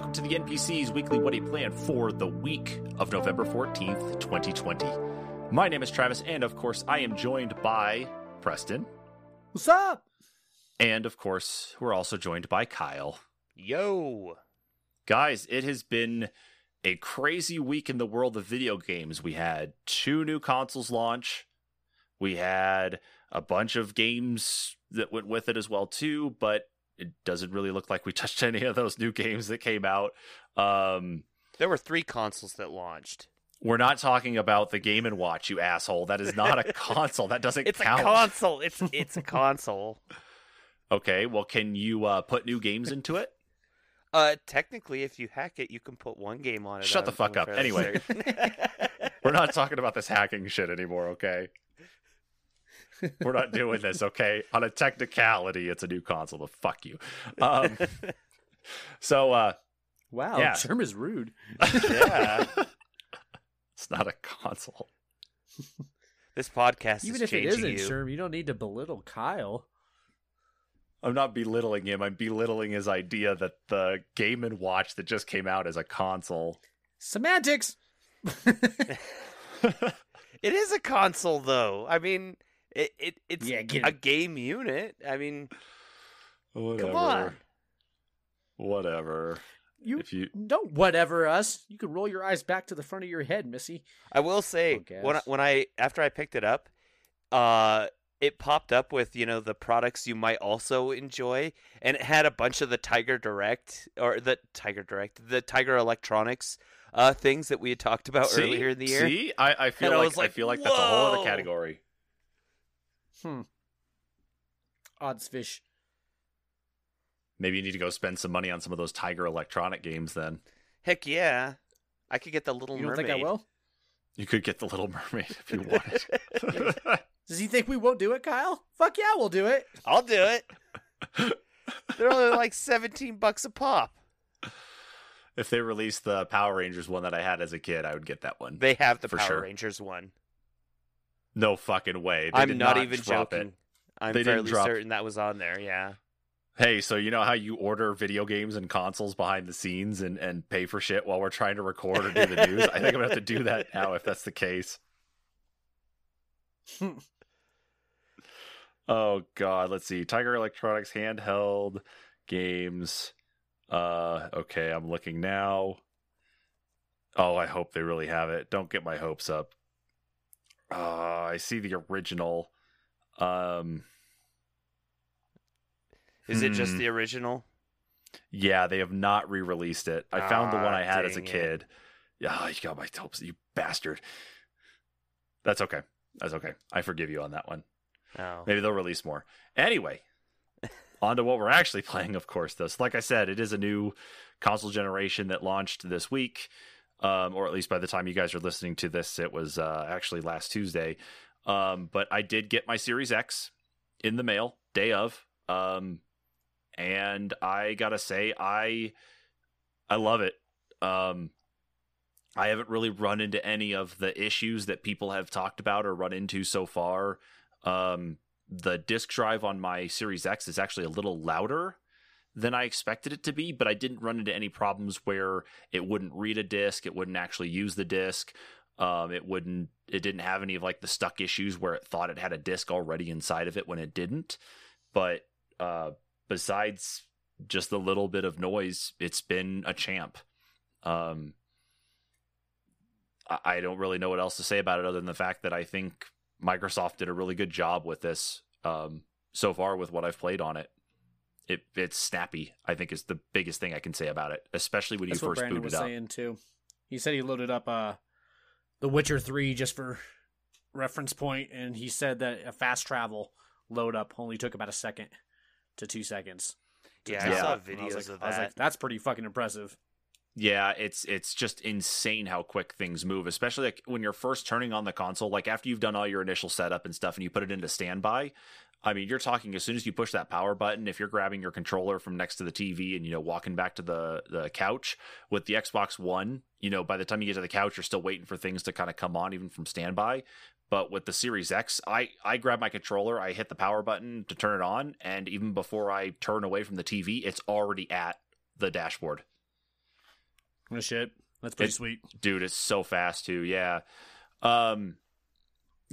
Welcome to the NPC's weekly Whadaya' Playin' for the week of November 14th, 2020. My name is Travis, and of course, I am joined by Preston. What's up? And of course, we're also joined by Kyle. Yo. Guys, it has been a crazy week in the world of video games. We had two new consoles launch. We had a bunch of games that went with it as well too, but it doesn't really look like we touched any of those new games that came out. Um, there were three consoles that launched. We're not talking about the Game and Watch, you asshole. That is not a console. That doesn't it's count. a console. It's it's a console. Okay, well, can you uh, put new games into it? Uh, technically, if you hack it, you can put one game on it. Shut the fuck up. Anyway, we're not talking about this hacking shit anymore. Okay, we're not doing this. Okay, on a technicality, it's a new console. But fuck you. Um, so, uh, wow, yeah. Germ is rude. yeah, it's not a console. This podcast even is if it isn't you. Sherm, you don't need to belittle Kyle. I'm not belittling him. I'm belittling his idea that the Game and Watch that just came out is a console. Semantics. it is a console, though. I mean, it, it it's Yeah, get a it. game unit. I mean, Whatever. come on. Whatever. You If you don't whatever us. You can roll your eyes back to the front of your head, Missy. I will say Oh, when I, when I after I picked it up, uh, it popped up with you know the products you might also enjoy, and it had a bunch of the Tiger Direct or the Tiger Direct, the Tiger Electronics uh things that we had talked about see, earlier in the year. See, I, I feel And I like, was like, I feel like that's a whole other category. Hmm. Odds fish. Maybe you need to go spend some money on some of those Tiger Electronic games. Then Heck yeah, I could get the Little You don't Mermaid. think I will? you could get the Little Mermaid if you wanted. Does he think we won't do it, Kyle? Fuck yeah, we'll do it. I'll do it. They're only like seventeen bucks a pop. if they released the Power Rangers one that I had as a kid, I would get that one. They have the For Power sure. Rangers one. No fucking way. They I'm did not, even joking. It. I'm They fairly certain that was on there. Yeah. Hey, so you know how you order video games and consoles behind the scenes and, and pay for shit while we're trying to record or do the news? I think I'm gonna have to do that now if that's the case. oh god, let's see. Tiger Electronics handheld games. Uh okay, I'm looking now. Oh, I hope they really have it. Don't get my hopes up. Uh I see the original. Um Is it just Hmm. the original? Yeah, they have not re-released it. I found the one Ah, I had as a dang it. kid. Yeah, you got my hopes, you bastard. That's okay. That's okay. I forgive you on that one. Oh. Maybe they'll release more. Anyway, on to what we're actually playing, of course, though. So like I said, it is a new console generation that launched this week. Um, or at least by the time you guys are listening to this, it was uh, actually last Tuesday. Um, but I did get my Series X in the mail day of. Um, and I gotta say, I I love it. Um, I haven't really run into any of the issues that people have talked about or run into so far. Um, the disk drive on my Series X is actually a little louder than I expected it to be, but I didn't run into any problems where it wouldn't read a disk, it wouldn't actually use the disk. Um, it wouldn't, it didn't have any of like the stuck issues where it thought it had a disk already inside of it when it didn't. But uh, besides just the little bit of noise, it's been a champ. Um, I, don't really know what else to say about it other than the fact that I think Microsoft did a really good job with this um, so far with what I've played on it. It it's snappy. I think is the biggest thing I can say about it, especially when That's you first Brandon boot was it up. saying too. He said he loaded up uh, The Witcher Three just for reference point, and he said that a fast travel load up only took about a second to two seconds. to Yeah, I saw it. And I was videos like- of that. I was like, that's pretty fucking impressive. Yeah, it's it's just insane how quick things move, especially like when you're first turning on the console. Like after you've done all your initial setup and stuff, and you put it into standby. I mean, you're talking as soon as you push that power button. If you're grabbing your controller from next to the TV and you know walking back to the the couch with the Xbox One, you know by the time you get to the couch, you're still waiting for things to kind of come on, even from standby. But with the Series X, I I grab my controller, I hit the power button to turn it on, and even before I turn away from the TV, it's already at the dashboard. Oh, shit. That's pretty sweet. dude it's so fast too yeah um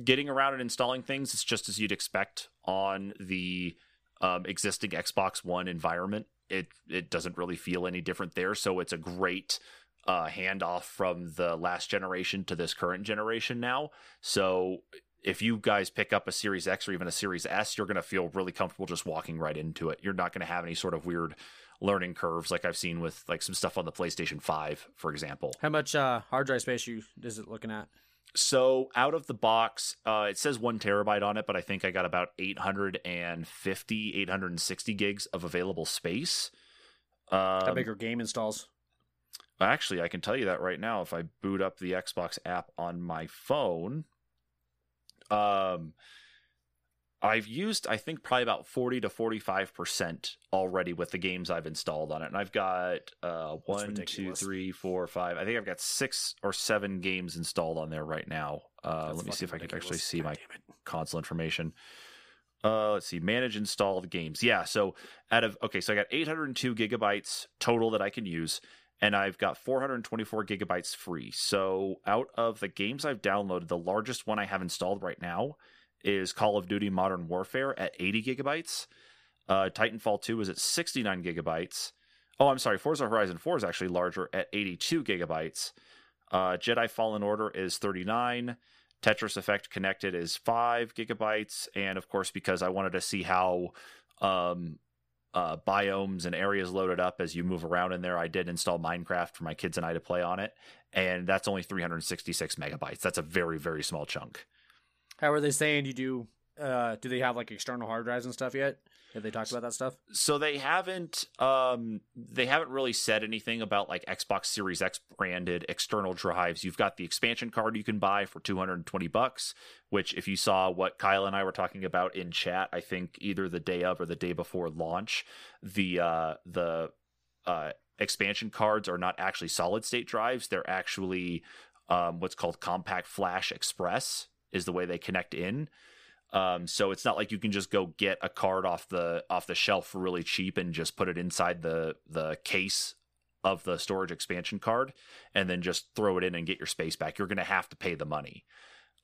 getting around and installing things it's just as you'd expect on the um, existing xbox one environment. It it doesn't really feel any different there so it's a great uh, handoff from the last generation to this current generation now. So if you guys pick up a series x or even a series s you're going to feel really comfortable just walking right into it. You're not going to have any sort of weird learning curves like i've seen with like some stuff on the playstation 5 for example. How much uh, hard drive space you is it looking at? So out of the box, uh, it says one terabyte on it, but I think I got about 850, 860 gigs of available space. How Um, big are game installs? actually, I can tell you that right now. If I boot up the Xbox app on my phone, um, I've used I think probably about 40 to 45 percent already with the games I've installed on it, and I've got uh, one, two, three, four, five. I think I've got six or seven games installed on there right now. Uh, let me see if I can actually see God my console information. Uh, let's see, manage installed games. Yeah, so out of okay, so I got 802 gigabytes total that I can use, and I've got 424 gigabytes free. So out of the games I've downloaded, the largest one I have installed right now is Call of Duty Modern Warfare at 80 gigabytes. Uh, Titanfall 2 is at 69 gigabytes. Oh, I'm sorry, Forza Horizon 4 is actually larger at 82 gigabytes. Uh, Jedi Fallen Order is 39. Tetris Effect Connected is 5 gigabytes. And of course, because I wanted to see how um, uh, biomes and areas loaded up as you move around in there, I did install Minecraft for my kids and I to play on it. And that's only 366 megabytes. That's a very, very small chunk. How are they saying you do? Uh, do they have like external hard drives and stuff yet? Have they talked about that stuff? so they haven't um they haven't really said anything about like Xbox Series X branded external drives. You've got the expansion card you can buy for 220 bucks, which if you saw what Kyle and I were talking about in chat, I think either the day of or the day before launch, the uh the uh expansion cards are not actually solid state drives, they're actually um what's called compact flash express is the way they connect in. Um, so it's not like you can just go get a card off the off the shelf for really cheap and just put it inside the the case of the storage expansion card and then just throw it in and get your space back. You're going to have to pay the money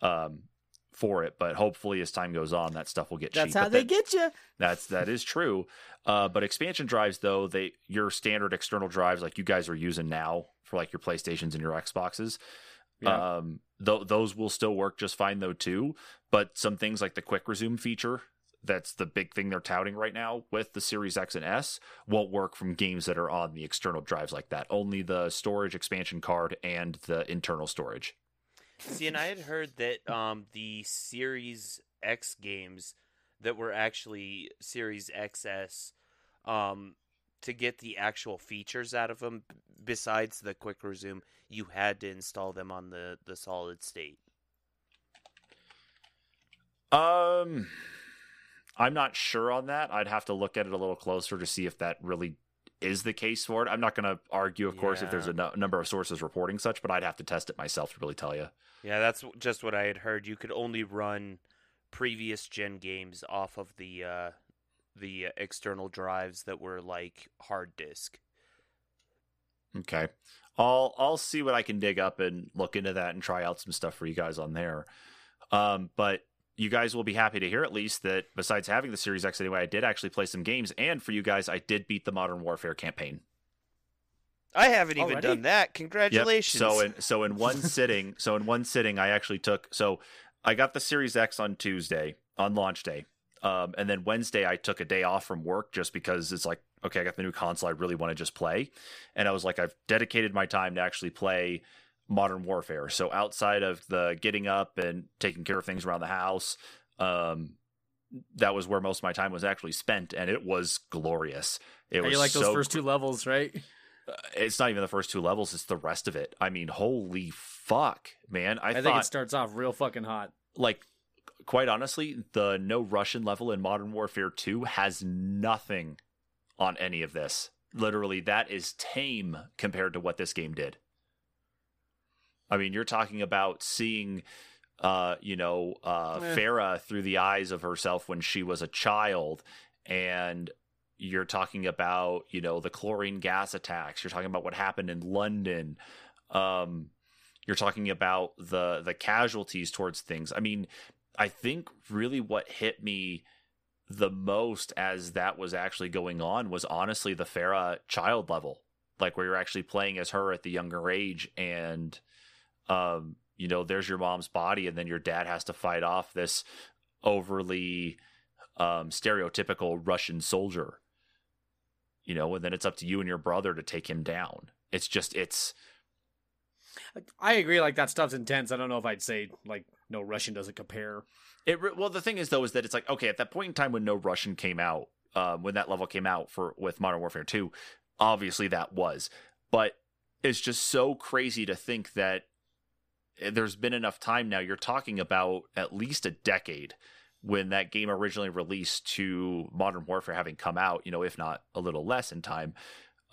um, for it, but hopefully as time goes on, that stuff will get cheap. That's how but that- get you. that's that is true. Uh, but expansion drives, though, they your standard external drives like you guys are using now for like your PlayStations and your Xboxes. Yeah. Um, th- those will still work just fine though too. But some things like the quick resume feature, that's the big thing they're touting right now with the Series X and S, won't work from games that are on the external drives like that. Only the storage expansion card and the internal storage. See, and I had heard that um, the Series X games that were actually Series XS, um, to get the actual features out of them, besides the quick resume, you had to install them on the, the solid state. Um, I'm not sure on that. I'd have to look at it a little closer to see if that really is the case for it. I'm not going to argue, of course, if there's a no- number of sources reporting such, but I'd have to test it myself to really tell you. Yeah, that's just what I had heard. You could only run previous gen games off of the uh, the uh, external drives that were like hard disk. Okay. I'll I'll see what I can dig up and look into that and try out some stuff for you guys on there. Um, but you guys will be happy to hear at least that besides having the Series X anyway, I did actually play some games, and for you guys, I did beat the Modern Warfare campaign. I haven't even Already? done that. Yep. Congratulations. So in so in one sitting, so in one sitting, I actually took so I got the Series X on Tuesday on launch day, um, and then Wednesday I took a day off from work just because it's like okay, I got the new console, I really want to just play, and I was like, I've dedicated my time to actually play Modern Warfare. So outside of the getting up and taking care of things around the house, um, that was where most of my time was actually spent, and it was glorious. It was you like those so first two levels, right? uh, it's not even the first two levels it's the rest of it i mean holy fuck man i, I, think it starts off real fucking hot. like quite honestly the no russian level in modern warfare 2 has nothing on any of this. Literally that is tame compared to what this game did. I mean you're talking about seeing uh you know uh farah through the eyes of herself when she was a child and you're talking about you know the chlorine gas attacks. You're talking about what happened in london. Um, you're talking about the the casualties towards things. I mean i think really what hit me the most as that was actually going on was honestly the Farah child level, like where you're actually playing as her at the younger age, and um, you know, there's your mom's body, and then your dad has to fight off this overly um, stereotypical Russian soldier, you know, and then it's up to you and your brother to take him down. It's just, it's. I agree. Like that stuff's intense. I don't know if I'd say like no Russian doesn't compare. It well, the thing is though, is that it's like okay, at that point in time when no Russian came out, um, when that level came out for with Modern Warfare Two, obviously that was, but it's just so crazy to think that eh, there's been enough time now. You're talking about at least a decade when that game originally released to Modern Warfare having come out, you know, if not a little less in time,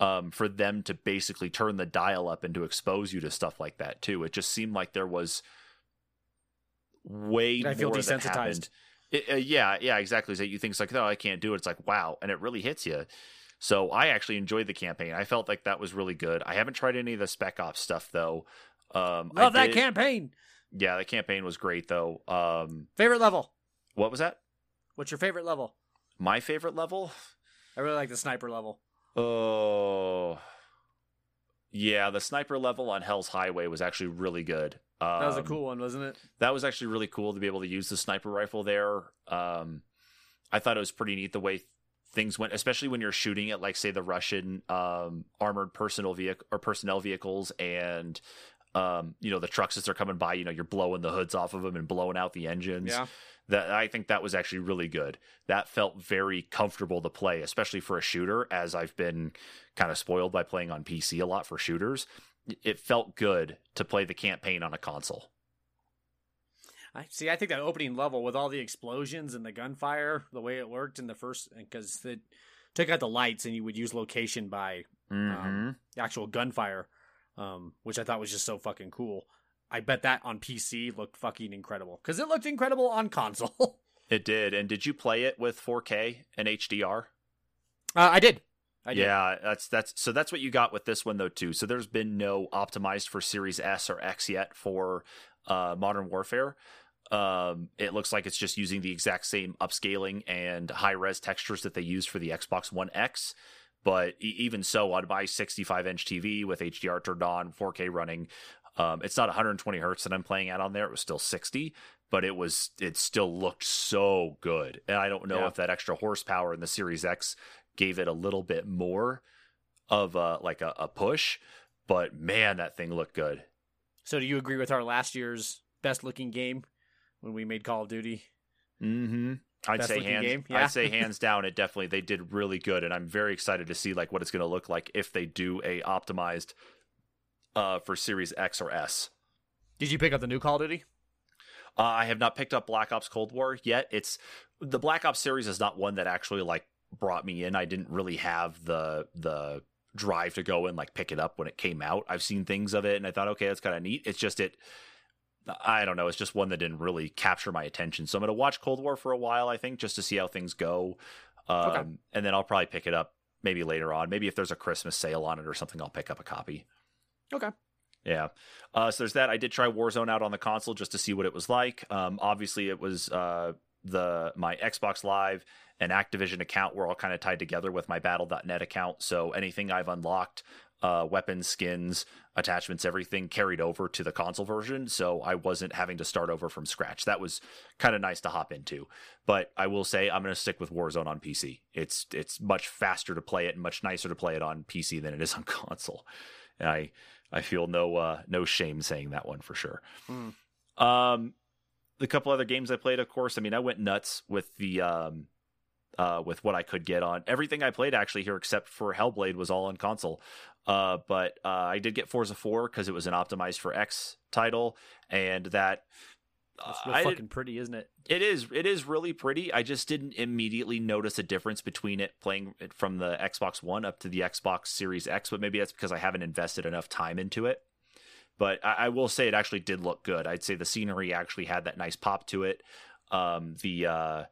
um, for them to basically turn the dial up and to expose you to stuff like that too. It just seemed like there was way I feel more desensitized. It, uh, yeah, yeah, exactly. So you think it's like, no, I can't do it. It's like, wow, and it really hits you. So I actually enjoyed the campaign. I felt like that was really good. I haven't tried any of the Spec Ops stuff though. Um, I Love that campaign. Yeah, the campaign was great though. Um, Favorite level? what was that? What's your favorite level? My favorite level? I really like the sniper level. Oh, yeah, the sniper level on Hell's Highway was actually really good. Um, That was a cool one, wasn't it? that was actually really cool to be able to use the sniper rifle there. Um, I thought it was pretty neat the way things went, especially when you're shooting at like say the Russian um, armored personal vehicle or personnel vehicles and um, you know the trucks as they're coming by. You know you're blowing the hoods off of them and blowing out the engines. Yeah. That I think that was actually really good. That felt very comfortable to play, especially for a shooter. As I've been kind of spoiled by playing on PC a lot for shooters, it felt good to play the campaign on a console. I see. I think that opening level with all the explosions and the gunfire, the way it worked in the first, because it took out the lights and you would use location by Mm-hmm. actual gunfire, um, which I thought was just so fucking cool. I bet that on PC looked fucking incredible because it looked incredible on console. It did. And did you play it with 4K and HDR? uh, I did. I did. Yeah, that's that's so that's what you got with this one though too. So there's been no optimized for Series S or X yet for uh, Modern Warfare. Um, it looks like it's just using the exact same upscaling and high res textures that they used for the Xbox One X. But even so, on my 65 inch TV with HDR turned on, 4K running, um, it's not 120 hertz that I'm playing at on there. It was still 60, but it was it still looked so good. And I don't know Yeah. if that extra horsepower in the Series X gave it a little bit more of a like a, a push, but man, that thing looked good. So, do you agree with our last year's best looking game when we made Call of Duty? Mm-hmm. I'd Best say hands. game? Yeah. I'd say hands down. It definitely they did really good, and I'm very excited to see like what it's going to look like if they do a optimized uh, for Series X or S. Did you pick up the new Call of Duty? Uh, I have not picked up Black Ops Cold War yet. It's the Black Ops series is not one that actually like brought me in. I didn't really have the the drive to go and like pick it up when it came out. I've seen things of it and I thought, okay, that's kind of neat. It's just it. I don't know. It's just one that didn't really capture my attention. So I'm going to watch Cold War for a while. I think just to see how things go, um, Okay. and then I'll probably pick it up maybe later on. Maybe if there's a Christmas sale on it or something, I'll pick up a copy. Okay. Yeah. Uh, so there's that. I did try Warzone out on the console just to see what it was like. Um, obviously, it was uh, the my Xbox Live and Activision account were all kind of tied together with my Battle.net account. So anything I've unlocked, uh, weapons, skins, attachments, everything carried over to the console version. So I wasn't having to start over from scratch. That was kind of nice to hop into. But I will say I'm going to stick with Warzone on PC. It's it's much faster to play it and much nicer to play it on PC than it is on console. And I I feel no uh, no shame saying that one for sure. Hmm. Um, the couple other games I played, of course. I mean, I went nuts with the um, uh, with what I could get on everything I played actually here, except for Hellblade, was all on console. Uh, but uh, I did get Forza 4 because it was an optimized for X title, and that It's uh, real I fucking pretty, isn't it? it is it is really pretty. I just didn't immediately notice a difference between it playing it from the Xbox One up to the Xbox Series X, but maybe that's because I haven't invested enough time into it. But I, I will say it actually did look good. I'd say the scenery actually had that nice pop to it. Um, the uh,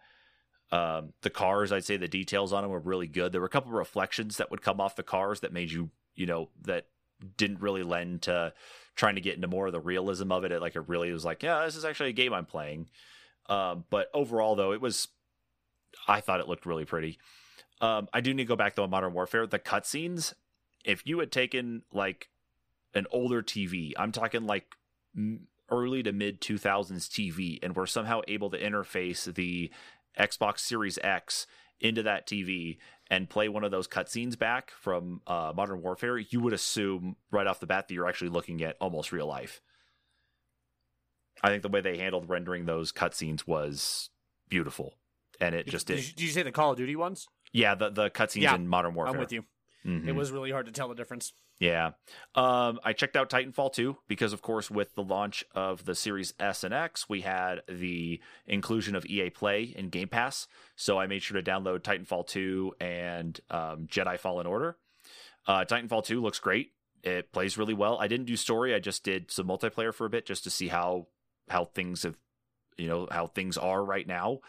Um, the cars, I'd say the details on them were really good. There were a couple of reflections that would come off the cars that made you, you know, that didn't really lend to trying to get into more of the realism of it. It like it really was like, yeah, this is actually a game I'm playing. Um, but overall, though, it was, I thought it looked really pretty. Um, I do need to go back though on Modern Warfare. The cutscenes, if you had taken like an older TV, I'm talking like early to mid 2000s TV, and we're somehow able to interface the Xbox Series X into that TV and play one of those cutscenes back from uh, Modern Warfare, you would assume right off the bat that you're actually looking at almost real life. I think the way they handled rendering those cutscenes was beautiful, and it just did, did. you, did you say the Call of Duty ones? Yeah, the the cutscenes Yeah, in Modern Warfare. I'm with you. Mhm. It was really hard to tell the difference. Yeah. Um, I checked out Titanfall 2 because, of course, with the launch of the Series S and X, we had the inclusion of EA Play in Game Pass. So I made sure to download Titanfall 2 and um, Jedi Fallen Order. Uh, Titanfall 2 looks great. It plays really well. I didn't do story. I just did some multiplayer for a bit just to see how how things have, you know, how things are right now.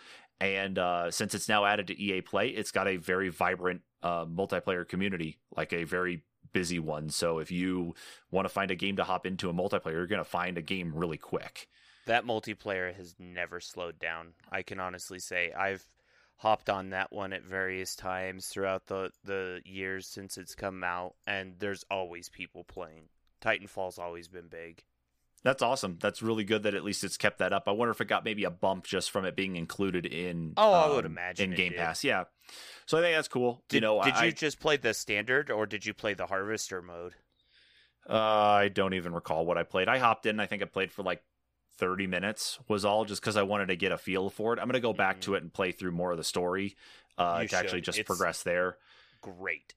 And uh, since it's now added to EA Play, it's got a very vibrant uh, multiplayer community, like a very busy one. So if you want to find a game to hop into a multiplayer, you're going to find a game really quick. That multiplayer has never slowed down. I can honestly say I've hopped on that one at various times throughout the the years since it's come out, and there's always people playing. Titanfall's always been big. That's awesome. That's really good that at least it's kept that up. I wonder if it got maybe a bump just from it being included in. Oh, I would um, imagine in Game. Pass. Yeah. So I think that's cool. Did, you know, did I, you just play the standard or did you play the harvester mode? Uh, I don't even recall what I played. I hopped in. I think I played for like 30 minutes was all just because I wanted to get a feel for it. I'm going to go back Mhm. to it and play through more of the story uh, to actually just It's- progress there. Great.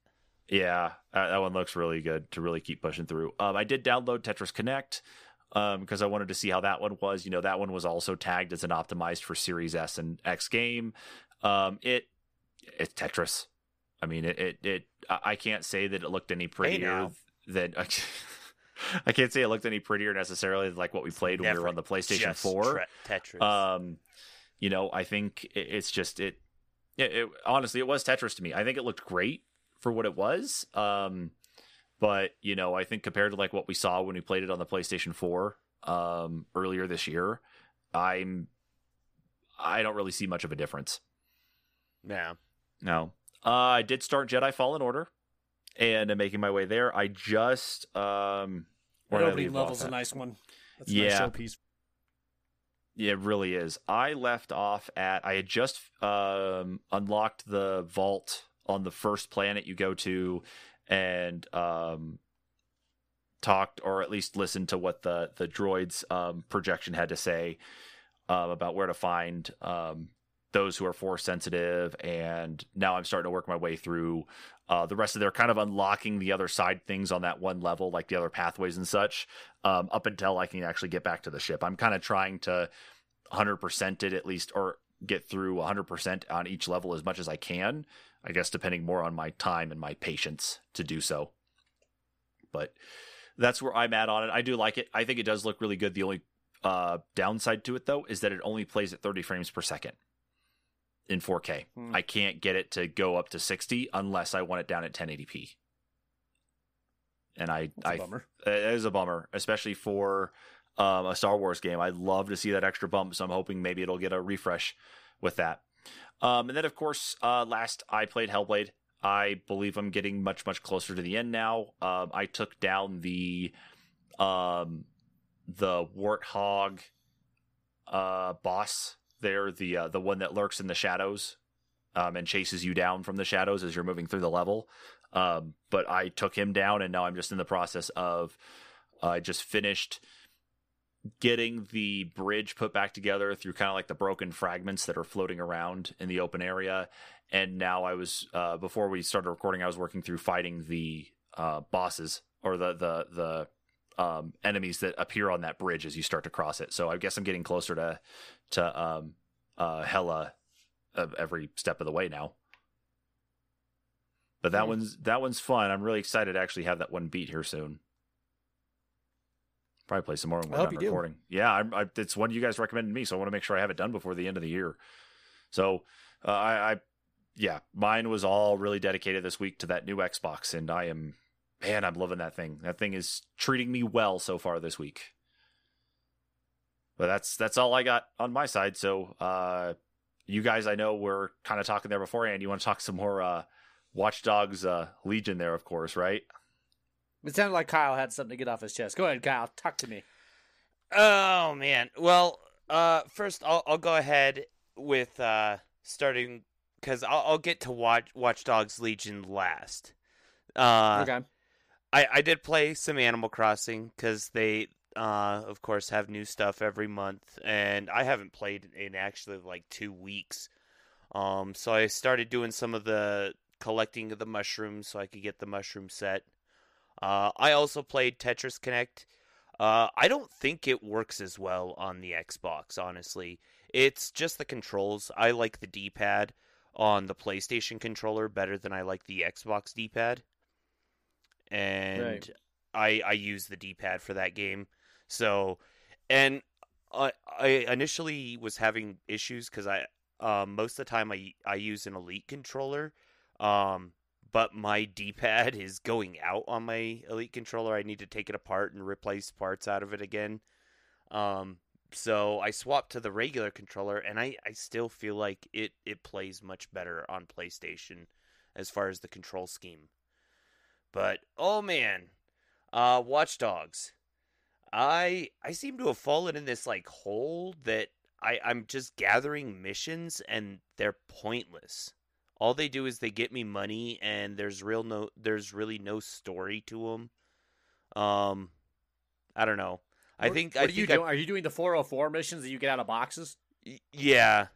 Yeah, that, that one looks really good to really keep pushing through. Um, I did download Tetris Connect um, because I wanted to see how that one was. You know, that one was also tagged as an optimized for Series S and X game. Um, it it's Tetris. I mean, it it, it I can't say that it looked any prettier now. than. I can't say it looked any prettier necessarily than like what we played when we were on the PlayStation Four. tre- Tetris. Um, you know, I think it, it's just it, it, it. Honestly, it was Tetris to me. I think it looked great for what it was. Um, but you know, I think compared to like what we saw when we played it on the PlayStation Four um earlier this year, I'm I don't really see much of a difference. yeah. No. Uh, I did start Jedi Fallen Order, and I'm making my way there. I just um, That where opening level's a nice one. That's a nice Yeah. showpiece. Yeah, it really is. I left off at I had just um, unlocked the vault on the first planet you go to, and um, talked or at least listened to what the the droids um, projection had to say um, about where to find um, those who are force sensitive. And now I'm starting to work my way through uh, the rest of their kind of unlocking the other side things on that one level, like the other pathways and such, um, up until I can actually get back to the ship. I'm kind of trying to 100% it at least, or get through 100% on each level as much as I can. I guess depending more on my time and my patience to do so. But that's where I'm at on it. I do like it. I think it does look really good. The only uh, downside to it though is that it only plays at 30 frames per second in 4K. Hmm. I can't get it to go up to 60 unless I want it down at 1080p. And I, That's a I bummer. it is a bummer, especially for um, a Star Wars game. I'd love to see that extra bump, so I'm hoping maybe it'll get a refresh with that. Um, and then, of course, uh, last I played Hellblade. I believe I'm getting much, much closer to the end now. Um, I took down the um, the Warthog uh, boss there, the uh, the one that lurks in the shadows um, and chases you down from the shadows as you're moving through the level. Um, but I took him down, and now I'm just in the process of I just finished getting the bridge put back together through kind of like the broken fragments that are floating around in the open area. And now I was uh, before we started recording, I was working through fighting the uh, bosses or the the the um, enemies that appear on that bridge as you start to cross it. So I guess I'm getting closer to to um, uh, Hela every step of the way now. But that Hmm. one's that one's fun. I'm really excited to actually have that one beat here soon. Probably play some more when we're done you do. recording. Yeah, I'm, I, it's one you guys recommended me, so I want to make sure I have it done before the end of the year. So Uh, I, I, yeah, mine was all really dedicated this week to that new Xbox, and I am, man, I'm loving that thing. That thing is treating me well so far this week. But that's that's all I got on my side. So, uh, you guys, I know we're kind of talking there beforehand. You want to talk some more uh, Watch Dogs uh, Legion there, of course, right? It sounded like Kyle had something to get off his chest. Go ahead, Kyle. Talk to me. Oh man. Well, uh, first I'll I'll go ahead with uh starting because I'll I'll get to watch Watch Dogs Legion last. Uh, okay. I I did play some Animal Crossing because they uh of course have new stuff every month, and I haven't played in actually like two weeks. Um, so I started doing some of the collecting of the mushrooms so I could get the mushroom set. Uh, I also played Tetris Connect. Uh, I don't think it works as well on the Xbox, honestly. It's just the controls. I like the D pad on the PlayStation controller better than I like the Xbox D pad. And Right. I, I use the D pad for that game. So, and I, I initially was having issues because I, um, most of the time I, I use an Elite controller. Um, but my D-pad is going out on my Elite controller. I need to take it apart and replace parts out of it again. Um, so I swapped to the regular controller, and I, I still feel like it, it plays much better on PlayStation as far as the control scheme. But oh man, uh, Watch Dogs. I I seem to have fallen in this like hole that I I'm just gathering missions and they're pointless all they do is they get me money and there's real no there's really no story to them um i don't know i What- think What i are you think I- doing? Are you doing the 404 missions that you get out of boxes? yeah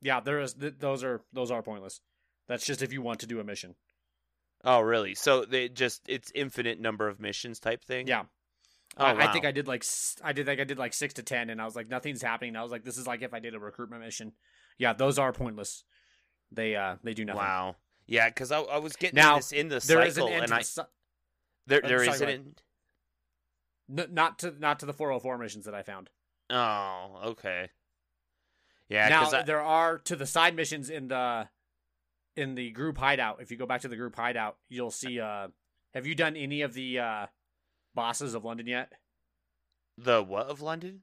Yeah, there is. Th- those are those are pointless. That's just if you want to do a mission. oh really so they just it's infinite number of missions type thing Yeah. oh, I, I think. I did like I did like I did like six to ten, and I was like nothing's happening. I was like, this is like if I did a recruitment mission. Yeah, those are pointless. They uh they do nothing. wow yeah because I, I was getting Now, this in the There is an cycle end and i the there, there is an end n- not to not to the 404 missions that I found. oh okay yeah now I, there are to the side missions in the in the group hideout. If you go back to the group hideout, you'll see. uh Have you done any of the uh bosses of London yet? the what of london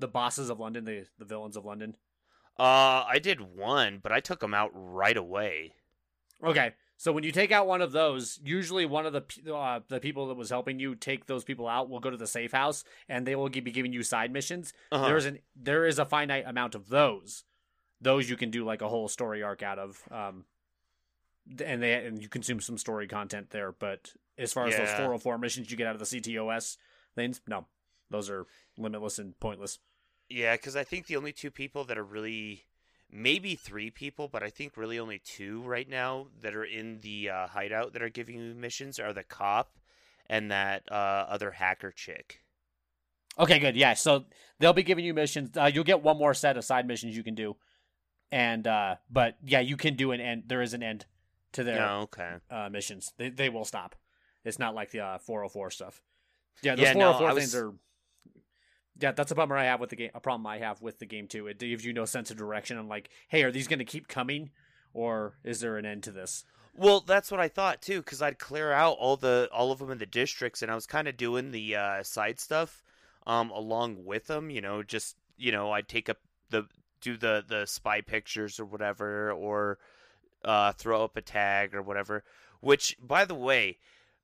The bosses of London, the the villains of London. Uh i did one but i took them out right away Okay, so when you take out one of those, usually one of the uh, the people that was helping you take those people out will go to the safe house, and they will be giving you side missions. uh-huh. There's an there is a finite amount of those. Those you can do like a whole story arc out of, um, and they and you consume some story content there. But as far as those 404 missions you get out of the CTOS things, no, those are limitless and pointless. Yeah, because I think the only two people that are really, maybe three people, but I think really only two right now that are in the uh, hideout that are giving you missions are the cop and that uh, other hacker chick. Okay, good. Yeah, so they'll be giving you missions. Uh, you'll get one more set of side missions you can do, and uh, but yeah, you can do an end. There is an end to their Oh, okay. uh, missions. They they will stop. It's not like the uh, 404 stuff. Yeah, those Yeah, no, 404 I things was- are. Yeah, that's a bummer I have with the game. A problem I have with the game too. It gives you no sense of direction. I'm like, hey, are these going to keep coming, or is there an end to this? Well, that's what I thought too, because I'd clear out all the all of them in the districts, and I was kind of doing the uh, side stuff um, along with them. You know, just you know, I'd take up the do the the spy pictures or whatever, or uh, throw up a tag or whatever. Which, by the way,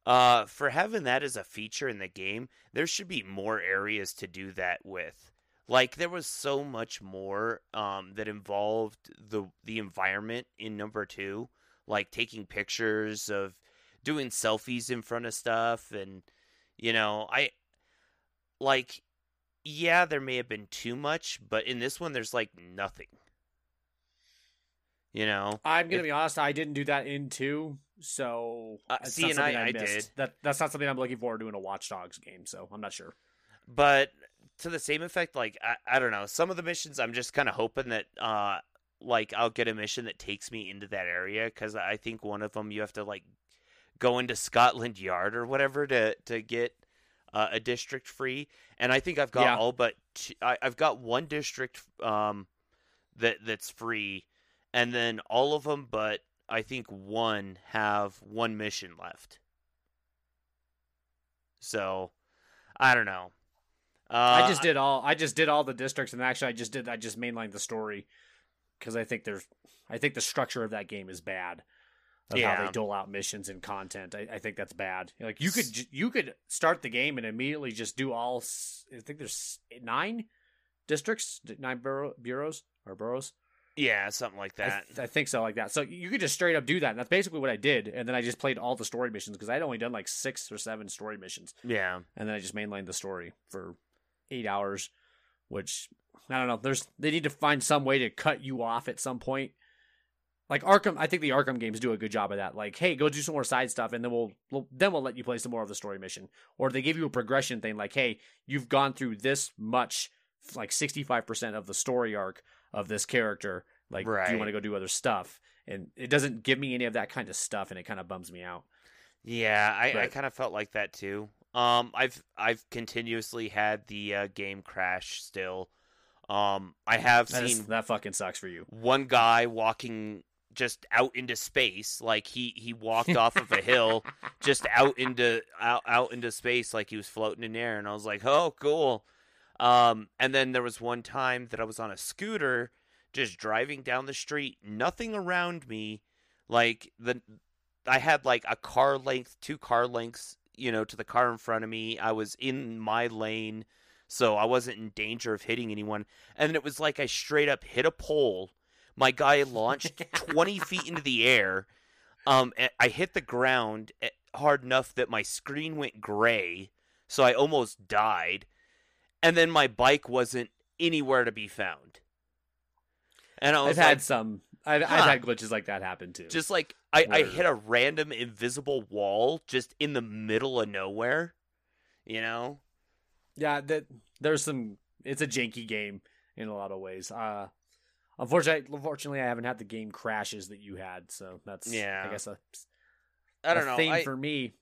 uh, for having that as a feature in the game, there should be more areas to do that with. Like there was so much more um, that involved the the environment in number two like taking pictures of doing selfies in front of stuff and you know i like yeah there may have been too much but in this one there's like nothing you know I'm gonna If- be honest. I didn't do that in two, so Uh, see, and something I- I did. That that's not something I'm looking forward to in a Watch Dogs game. So I'm not sure. but to the same effect like i, I don't know some of the missions i'm just kind of hoping that uh like i'll get a mission that takes me into that area because i think one of them you have to like go into scotland yard or whatever to to get uh, a district free and i think i've got Yeah. all but t- I, i've got one district um that that's free and then all of them but I think one have one mission left. So, I don't know. Uh, I just did all. I just did all the districts, and actually, I just did. I just mainlined the story because I think there's. I think the structure of that game is bad. Of how Yeah. they dole out missions and content. I, I think that's bad. Like you could you could start the game and immediately just do all. I think there's nine districts, nine borough, bureaus or boroughs. Yeah, something like I, that. th- I think so, like that. So you could just straight up do that. And that's basically what I did. And then I just played all the story missions because I'd only done like six or seven story missions yeah. and then I just mainlined the story for eight hours, which I don't know. There's they need to find some way to cut you off at some point. Like Arkham, I think the Arkham games do a good job of that. Like, hey, go do some more side stuff, and then we'll, we'll then we'll let you play some more of the story mission. Or they give you a progression thing, like, hey, you've gone through this much, like sixty five percent of the story arc of this character. Like, do you want to go do other stuff? And it doesn't give me any of that kind of stuff, and it kind of bums me out. Yeah, I, I kind of felt like that too. Um, I've I've continuously had the uh, game crash still. Um, I have That, is, seen that fucking sucks for you. one guy walking just out into space, like he he walked off of a hill, just out into out out into space, like he was floating in air, and I was like, oh, cool. Um, and then there was one time that I was on a scooter, just driving down the street, nothing around me, like the I had like a car length, two car lengths, you know, to the car in front of me. I was in my lane, so I wasn't in danger of hitting anyone. And it was like I straight up hit a pole. My guy launched 20 feet into the air. Um, I hit the ground eh, hard enough that my screen went gray, so I almost died. And then my bike wasn't anywhere to be found. And I I've was had like, some. I've, I've had glitches like that happen too. just like I, I hit a random invisible wall just in the middle of nowhere. You know? yeah, that there's some. It's a janky game in a lot of ways. Uh, unfortunately, unfortunately, I haven't had the game crashes that you had, so that's Yeah. I guess a, I don't know. thing I, for me.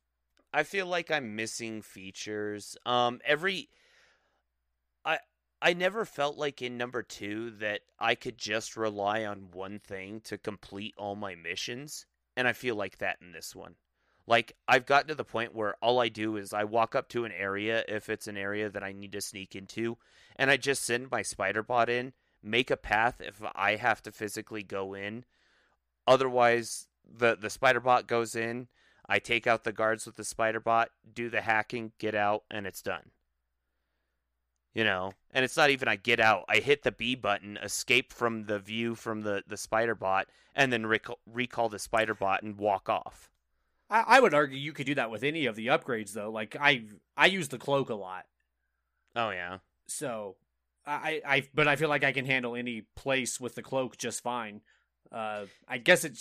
I feel like I'm missing features. Um, every I never felt like in number two that I could just rely on one thing to complete all my missions, and I feel like that in this one. Like I've gotten to the point where all I do is I walk up to an area if it's an area that I need to sneak into, and I just send my spider bot in, make a path if I have to physically go in. Otherwise, the the spider bot goes in, I take out the guards with the spider bot, do the hacking, get out, and it's done. You know, and it's not even I get out. I hit the B button, escape from the view from the the spider bot, and then recall, recall the spider bot and walk off. I, I would argue you could do that with any of the upgrades though. Like I I use the cloak a lot, Oh yeah, so I I but I feel like I can handle any place with the cloak just fine. Uh, I guess it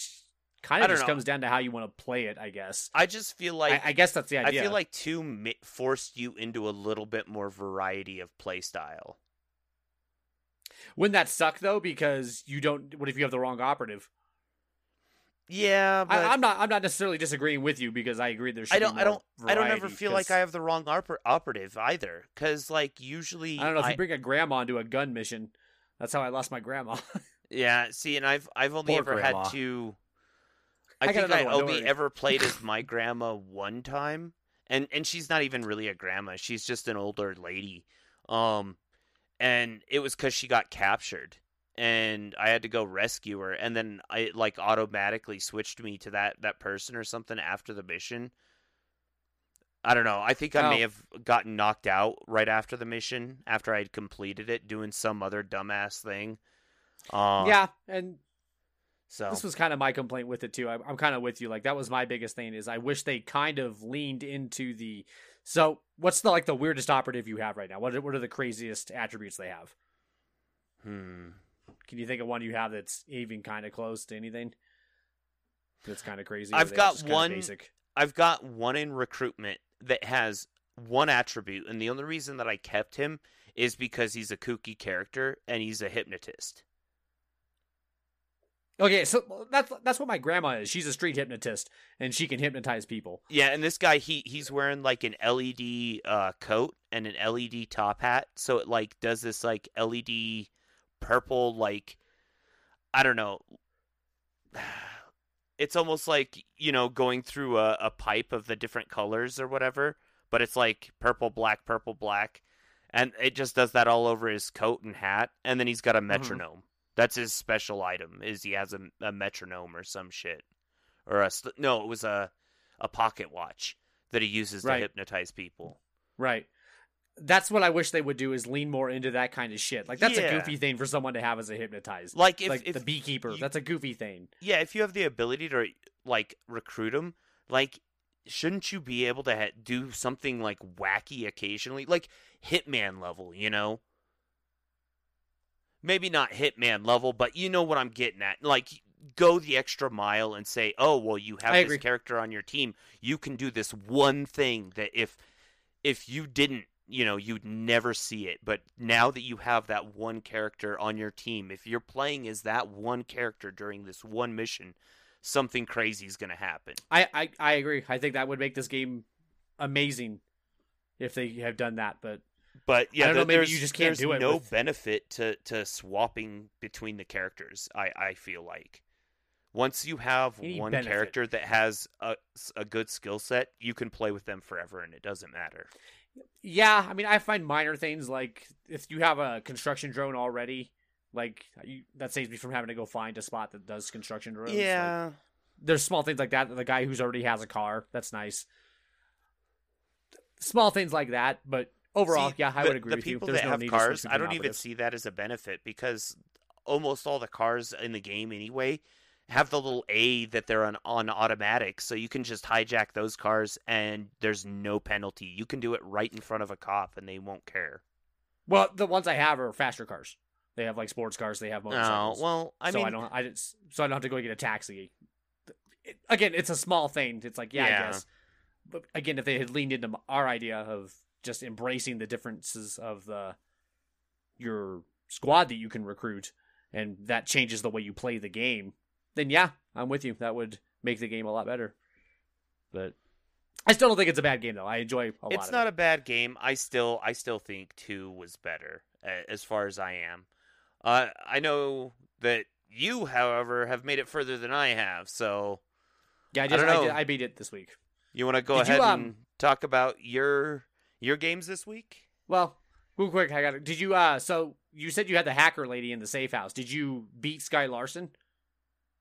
kind of just know. comes down to how you want to play it. I guess. I just feel like I, I guess that's the idea. I feel like two mi- forced you into a little bit more variety of play style. Wouldn't that suck though? Because you don't. What if you have the wrong operative? Yeah, but I, I'm not. I'm not necessarily disagreeing with you because I agree. There's. I don't. I don't. I don't ever feel like I have the wrong oper- operative either. Because like usually, I don't know if you bring a grandma into a gun mission. That's how I lost my grandma. Yeah, see, and I've I've only Poor ever grandma. had to. I, I think I only ever played as my grandma one time, and and she's not even really a grandma. She's just an older lady, um, and it was because she got captured, and I had to go rescue her, and then I like automatically switched me to that that person or something after the mission. I don't know. I think I may Oh. have gotten knocked out right after the mission after I'd completed it, doing some other dumbass thing. Uh, yeah, and So this was kind of my complaint with it too. I, I'm kind of with you. Like that was my biggest thing is I wish they kind of leaned into the. So what's the like the weirdest operative you have right now? What are, what are the craziest attributes they have? Hmm. Can you think of one you have that's even kind of close to anything? That's kind of crazy. I've got one- basic. I've got one in recruitment that has one attribute, and the only reason that I kept him is because he's a kooky character and he's a hypnotist. Okay, so that's that's what my grandma is. She's a street hypnotist, and she can hypnotize people. Yeah, and this guy he he's wearing like an LED uh, coat and an LED top hat, so it like does this like LED purple like I don't know it's almost like you know going through a, a pipe of the different colors or whatever but it's like purple black purple black and it just does that all over his coat and hat and then he's got a Mm-hmm. That's his special item is he has a, a metronome or some shit or a no it was a a pocket watch that he uses Right. to hypnotize people Right. That's what I wish they would do is lean more into that kind of shit. Like that's Yeah. a goofy thing for someone to have as a hypnotized. like if, like if the beekeeper. you- that's a goofy thing. yeah if you have the ability to like recruit him, like shouldn't you be able to ha- do something like wacky occasionally like hitman level you know maybe not hitman level but you know what i'm getting at like go the extra mile and say oh well you have I this agree. character on your team you can do this one thing that if if you didn't you know you'd never see it but now that you have that one character on your team if you're playing as that one character during this one mission something crazy is going to happen I, I I agree. I think that would make this game amazing if they have done that. But but yeah don't know, there's, you just can't do it no with- benefit to to swapping between the characters i i feel like once you have You one benefit. character that has a, a good skill set you can play with them forever and it doesn't matter yeah, I mean, I find minor things like if you have a construction drone already, like you, that saves me from having to go find a spot that does construction drones. Like, there's small things like that. The guy who's already has a car, that's nice. Small things like that, but overall, See, yeah, I the, would agree the with you. people There's that no have cars, I don't even see that as a benefit because almost all the cars in the game anyway have the little A that they're on, on automatic, so you can just hijack those cars and there's no penalty. You can do it right in front of a cop and they won't care. Well, the ones I have are faster cars. They have like sports cars. They have oh, motorcycles. Oh, well, I so mean, I don't. I just, so I don't have to go get a taxi. It- again, it's a small thing. It's like yeah, Yeah. I guess. But again, if they had leaned into our idea of just embracing the differences of the your squad that you can recruit, and that changes the way you play the game, then yeah, I'm with you. That would make the game a lot better. But I still don't think it's a bad game though. I enjoy a lot. it's not it. a bad game. I still, I still think two was better as far as I am. Uh, I know that you, however, have made it further than I have. So yeah. I I just I, know. did, I beat it this week. you want to go Did you, ahead um, and talk about your your games this week? Well, real quick, I got. It. Did you? Uh, so you said you had the hacker lady in the safe house. Did you beat Skye Larsen?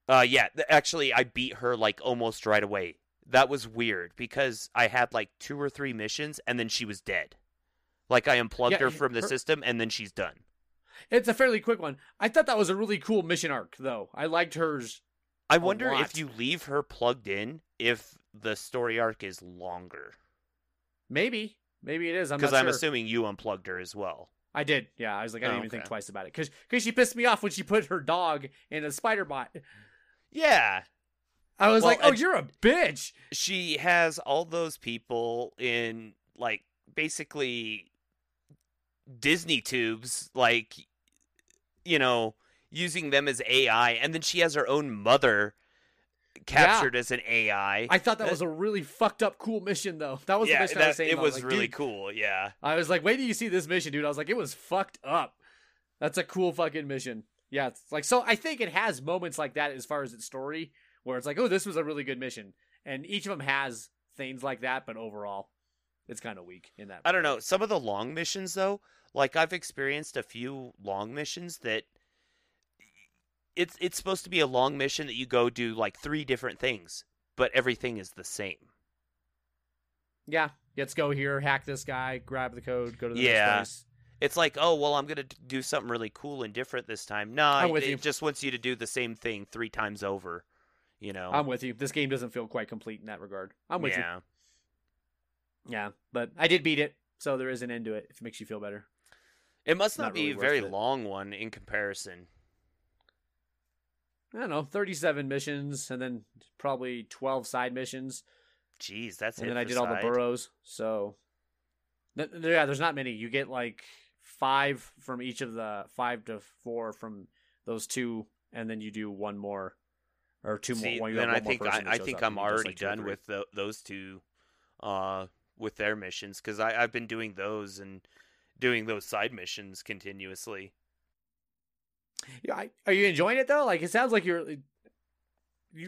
Uh, yeah. Actually, I beat her like almost right away. That was weird because I had like two or three missions and then she was dead. Like I unplugged Yeah, her from the her- system and then she's done. It's a fairly quick one. I thought that was a really cool mission arc, though. I liked hers. I wonder lot. if you leave her plugged in if the story arc is longer. Maybe, maybe it is. I'm Because I'm sure. assuming you unplugged her as well. I did. Yeah, I was like, I didn't Oh, even think twice about it because because she pissed me off when she put her dog in a spider bot. Yeah. I was Well, like, oh, you're a bitch. She has all those people in like basically Disney tubes, like you know, using them as AI, and then she has her own mother captured as an AI. I thought that was a really fucked up cool mission, though. That was the yeah, mission I was saying. it though. was Like, really cool. Yeah, I was like, wait till you see this mission, dude. I was like, it was fucked up. That's a cool fucking mission. Yeah, it's like so. I think it has moments like that as far as its story, where it's like, oh, this was a really good mission, and each of them has things like that. But overall, it's kind of weak in that. I don't know. Some of the long missions, though, like I've experienced a few long missions that it's it's supposed to be a long mission that you go do like three different things, but everything is the same. Yeah, let's go here, hack this guy, grab the code, go to the Yeah. next place. It's like, oh well, I'm gonna do something really cool and different this time. No, I'm it, with it you. just wants you to do the same thing three times over. You know. I'm with you. This game doesn't feel quite complete in that regard. I'm with yeah. you. Yeah, but I did beat it, so there is an end to it. If it makes you feel better. It must not, Not be really a very long one in comparison. I don't know, 37 missions, and then probably 12 side missions. Jeez, that's and then I did all the side. burrows. So, Th- yeah, there's not many. You get like five from each of the five to four from those two, and then you do one more or two See, more. Then I think I, I think I'm and you do, already like, done with tho- those two, uh, with their missions because I've been doing those and doing those side missions continuously. Yeah, I, are you enjoying it though? Like it sounds like you're. you,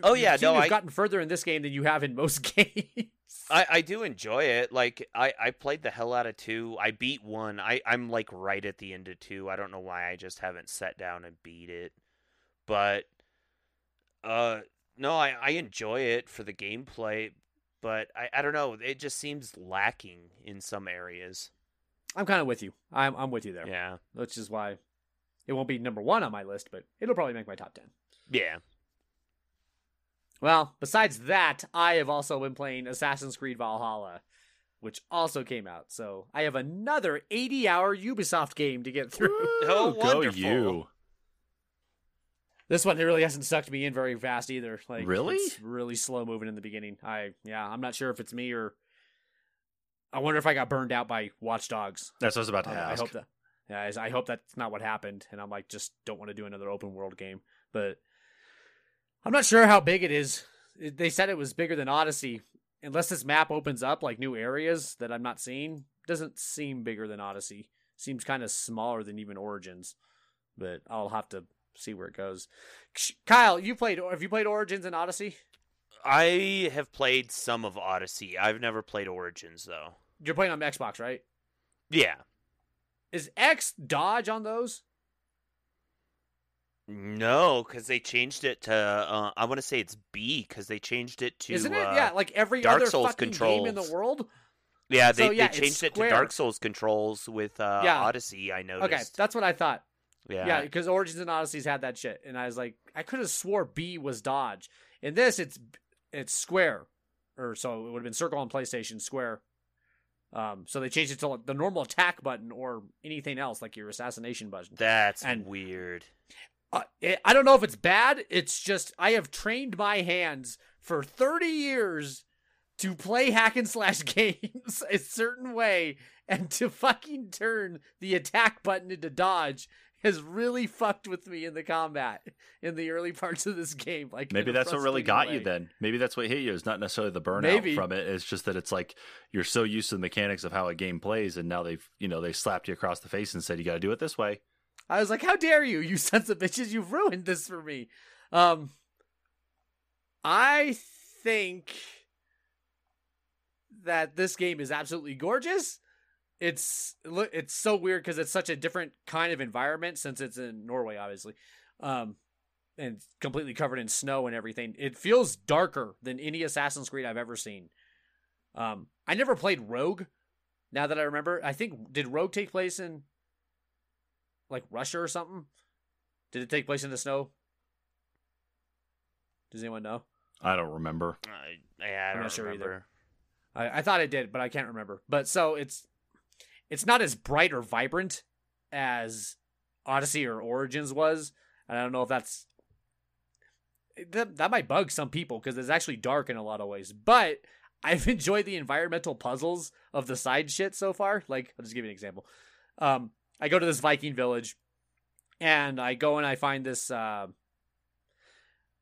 Oh, yeah, no, I've gotten further in this game than you have in most games. I, I do enjoy it. Like I, I played the hell out of two. I beat one. I, I'm like right at the end of two. I don't know why I just haven't sat down and beat it. But uh no, I, I enjoy it for the gameplay, but I, I don't know, it just seems lacking in some areas. I'm kind of with you. I'm I'm with you there. Yeah. Which is why it won't be number one on my list, but it'll probably make my top ten. Yeah. Well, besides that, I have also been playing Assassin's Creed Valhalla, which also came out. So I have another 80 hour Ubisoft game to get through. Oh, Woo, go wonderful. you. this one it really hasn't sucked me in very fast either. Like Really? it's really slow moving in the beginning. I yeah, I'm not sure if it's me or I wonder if I got burned out by Watch Dogs. That's what I was about to uh, I ask. hope that. Yeah, I- I hope that's not what happened, and I'm like, just don't want to do another open world game. But I'm not sure how big it is. They said it was bigger than Odyssey. Unless this map opens up like new areas that I'm not seeing, doesn't seem bigger than Odyssey. Seems kind of smaller than even Origins. But I'll have to see where it goes. Kyle, you played? Have you played Origins and Odyssey? I have played some of Odyssey. I've never played Origins though. You're playing on Xbox, right? Yeah. Is X dodge on those? No, because they changed it to. Uh, I want to say it's B because they changed it to. Isn't it? uh, yeah, like every Dark other Souls fucking game in the world. Yeah, So, they, yeah, they changed it to. Dark Souls controls with uh, Yeah. Odyssey. I noticed. Okay, that's what I thought. yeah. Yeah, because Origins and Odysseys had that shit, and I was like, I could have swore B was dodge. In this, it's it's square, or so it would have been circle on PlayStation, square. Um, so they changed it to the normal attack button or anything else like your assassination button. That's And- weird. Uh, it, I don't know if it's bad. It's just I have trained my hands for 30 years to play hack and slash games a certain way, and to fucking turn the attack button into dodge has really fucked with me in the combat in the early parts of this game. Like Maybe that's what really got you then. Maybe that's what hit you. Is not necessarily the burnout Maybe. from it. It's just that it's like you're so used to the mechanics of how a game plays, and now they've you know they slapped you across the face and said you got to do it this way. I was like, "How dare you, you sons of bitches! You've ruined this for me." Um, I think that this game is absolutely gorgeous. It's it's so weird because it's such a different kind of environment since it's in Norway, obviously, um, and completely covered in snow and everything. It feels darker than any Assassin's Creed I've ever seen. Um, I never played Rogue. Now that I remember, I think did Rogue take place in like Russia or something? Did it take place in the snow? Does anyone know? I don't remember. I, yeah, I I'm don't not sure either. I, I thought it did, but I can't remember. But so it's it's not as bright or vibrant as Odyssey or Origins was. And I don't know if that's that, that might bug some people because it's actually dark in a lot of ways. But I've enjoyed the environmental puzzles of the side shit so far. Like, I'll just give you an example. Um, I go to this Viking village, and I go and I find this uh,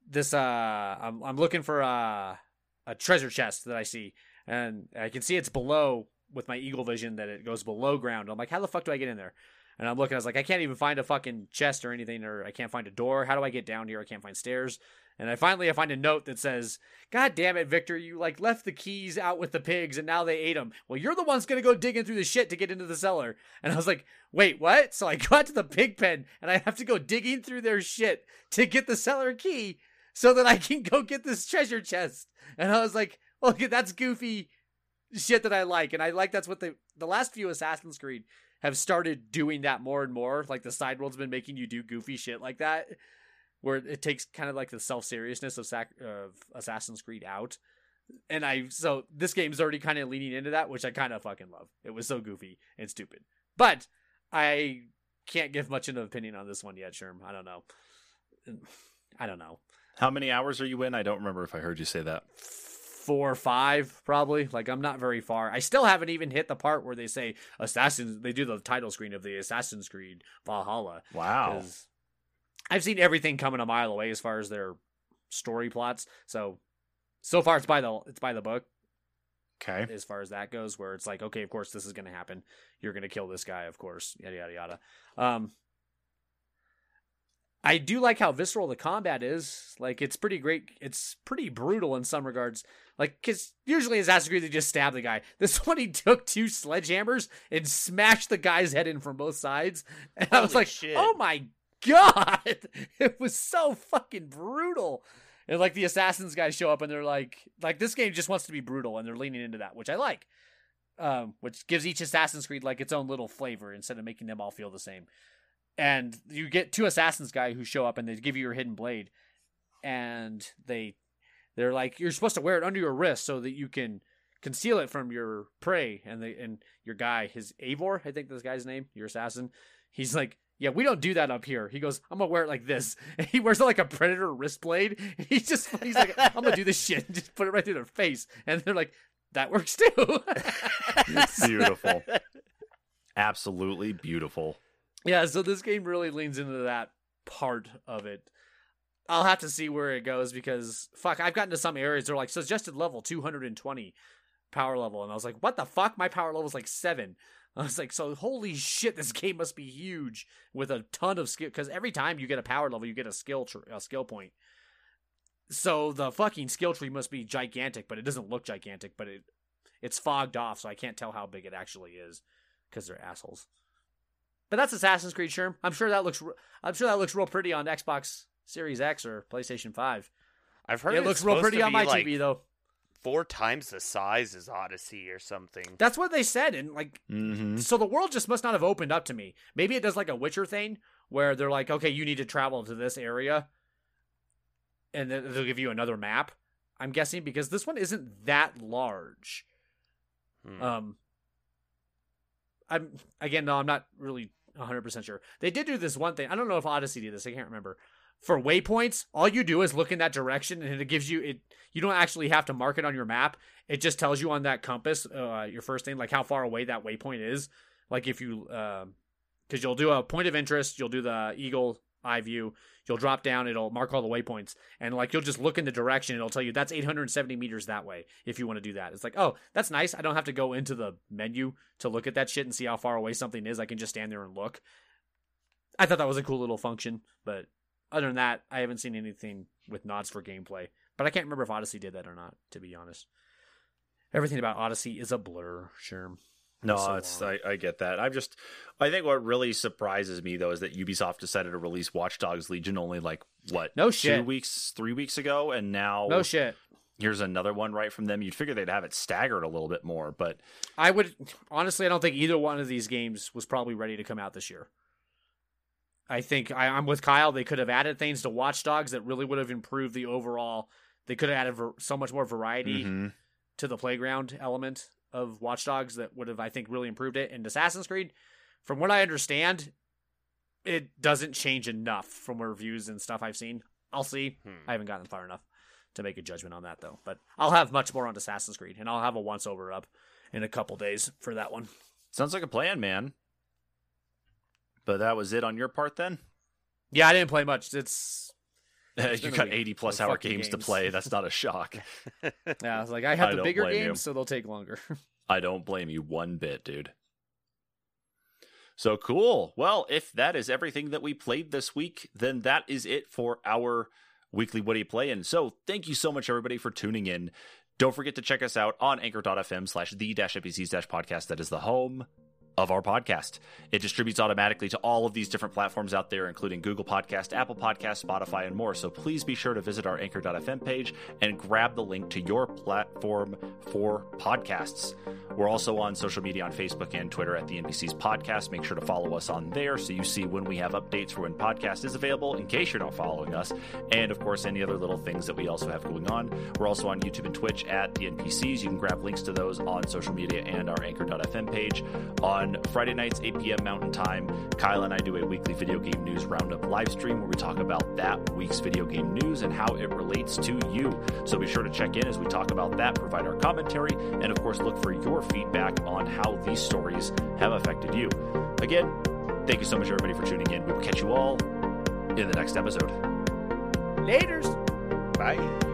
this uh, I'm I'm looking for a a treasure chest that I see, and I can see it's below with my eagle vision that it goes below ground. I'm like, how the fuck do I get in there? And I'm looking, I was like, I can't even find a fucking chest or anything, or I can't find a door. How do I get down here? I can't find stairs. And I finally I find a note that says, God damn it, Victor, you like left the keys out with the pigs and now they ate them. Well, you're the one's gonna go digging through the shit to get into the cellar. And I was like, wait, what? So I got to the pig pen and I have to go digging through their shit to get the cellar key so that I can go get this treasure chest. And I was like, okay, that's goofy shit that I like. And I like that's what the the last few Assassin's Creed have started doing that more and more. Like the side world's been making you do goofy shit like that, where it takes kind of like the self seriousness of, Sac- of Assassin's Creed out. And I so this game's already kind of leaning into that, which I kind of fucking love. It was so goofy and stupid, but I can't give much of an opinion on this one yet. Sherm, I don't know. I don't know. How many hours are you in? I don't remember if I heard you say that. Four or five probably. Like i'm not very far. I still haven't even hit the part where they say assassins they do the title screen of the assassin's creed valhalla. Wow. I've seen everything coming a mile away as far as their story plots. So so far it's by the it's by the book. Okay. as far as that goes where it's like okay of course this is going to happen. You're going to kill this guy of course yada yada yada. Um I do like how visceral the combat is. Like it's pretty great. It's pretty brutal in some regards. Like because usually Assassin's Creed they just stab the guy. This one he took two sledgehammers and smashed the guy's head in from both sides. And I was like, shit. oh my god, it was so fucking brutal. And like the assassins guys show up and they're like, like this game just wants to be brutal and they're leaning into that, which I like. Um, which gives each Assassin's Creed like its own little flavor instead of making them all feel the same and you get two assassins guy who show up and they give you your hidden blade and they they're like you're supposed to wear it under your wrist so that you can conceal it from your prey. And they and your guy his Eivor I think this guy's name your assassin he's like yeah we don't do that up here. He goes I'm gonna wear it like this. And he wears it like a predator wrist blade. He's just he's like I'm gonna do this shit and just put it right through their face. And they're like that works too. Beautiful. Absolutely beautiful. Yeah, so this game really leans into that part of it. I'll have to see where it goes because fuck, I've gotten to some areas they're like suggested level 220 power level, and I was like, what the fuck? My power level is like seven. I was like, so holy shit, this game must be huge with a ton of skill. Because every time you get a power level, you get a skill tr- a skill point. So the fucking skill tree must be gigantic, but it doesn't look gigantic. But it it's fogged off, so I can't tell how big it actually is because they're assholes. But that's Assassin's Creed Sherm. I'm sure that looks. I'm sure that looks real pretty on Xbox Series X or PlayStation Five. I've heard It looks real pretty on my like, TV though. Four times the size as Odyssey or something. That's what they said, and like, Mm-hmm. so the world just must not have opened up to me. Maybe it does like a Witcher thing where they're like, okay, you need to travel to this area, and then they'll give you another map. I'm guessing because this one isn't that large. Hmm. Um, I'm again, no, I'm not really 100 percent sure. They did do this one thing. I don't know if Odyssey did this. I can't remember. For waypoints, all you do is look in that direction, and it gives you it. You don't actually have to mark it on your map. It just tells you on that compass, uh, your first thing, like how far away that waypoint is. Like if you, because you'll do a point of interest, you'll do the eagle eye view. You'll drop down, it'll mark all the waypoints, and like you'll just look in the direction. It'll tell you that's 870 meters that way if you want to do that. It's like, oh, that's nice. I don't have to go into the menu to look at that shit and see how far away something is. I can just stand there and look. I thought that was a cool little function, but other than that, I haven't seen anything with nods for gameplay. But I can't remember if Odyssey did that or not, to be honest. Everything about Odyssey is a blur, Sherm. No, so it's. I, I get that. I'm just I think what really surprises me though is that Ubisoft decided to release Watch Dogs Legion only like what No shit two weeks, three weeks ago, and now No shit. here's another one right from them. You'd figure they'd have it staggered a little bit more, but I would honestly, I don't think either one of these games was probably ready to come out this year. I think I, I'm with Kyle. They could have added things to Watch Dogs that really would have improved the overall. They could have added ver- so much more variety Mhm. to the playground element of Watch Dogs that would have, I think, really improved it. And Assassin's Creed, from what I understand, it doesn't change enough from reviews and stuff I've seen. I'll see. Hmm. I haven't gotten far enough to make a judgment on that though. But I'll have much more on Assassin's Creed, and I'll have a once over up in a couple days for that one. sounds like a plan, man. But that was it on your part then? Yeah, I didn't play much. It's It's you been got week 80 plus of hour fucking games, to play. That's not a shock. yeah, I was like, I have I the bigger blame you. games, so they'll take longer. I don't blame you one bit, dude. So cool. Well, if that is everything that we played this week, then that is it for our weekly What Do You Play? And so thank you so much, everybody, for tuning in. Don't forget to check us out on anchor.fm slash the dash NPCs dash podcast. That is the home of our podcast. It distributes automatically to all of these different platforms out there, including Google Podcast, Apple Podcast, Spotify, and more. So please be sure to visit our anchor.fm page and grab the link to your platform for podcasts. We're also on social media on Facebook and Twitter at the NPCs Podcast. Make sure to follow us on there so you see when we have updates for when podcast is available, in case you're not following us. And of course, any other little things that we also have going on. We're also on YouTube and Twitch at the NPCs. You can grab links to those on social media and our anchor.fm page. On Friday nights, 8 p.m. Mountain Time, Kyle and I do a weekly video game news roundup live stream where we talk about that week's video game news and how it relates to you. So be sure to check in as we talk about that, provide our commentary, and of course, look for your feedback on how these stories have affected you. Again, thank you so much, everybody, for tuning in. We will catch you all in the next episode. Laters. Bye.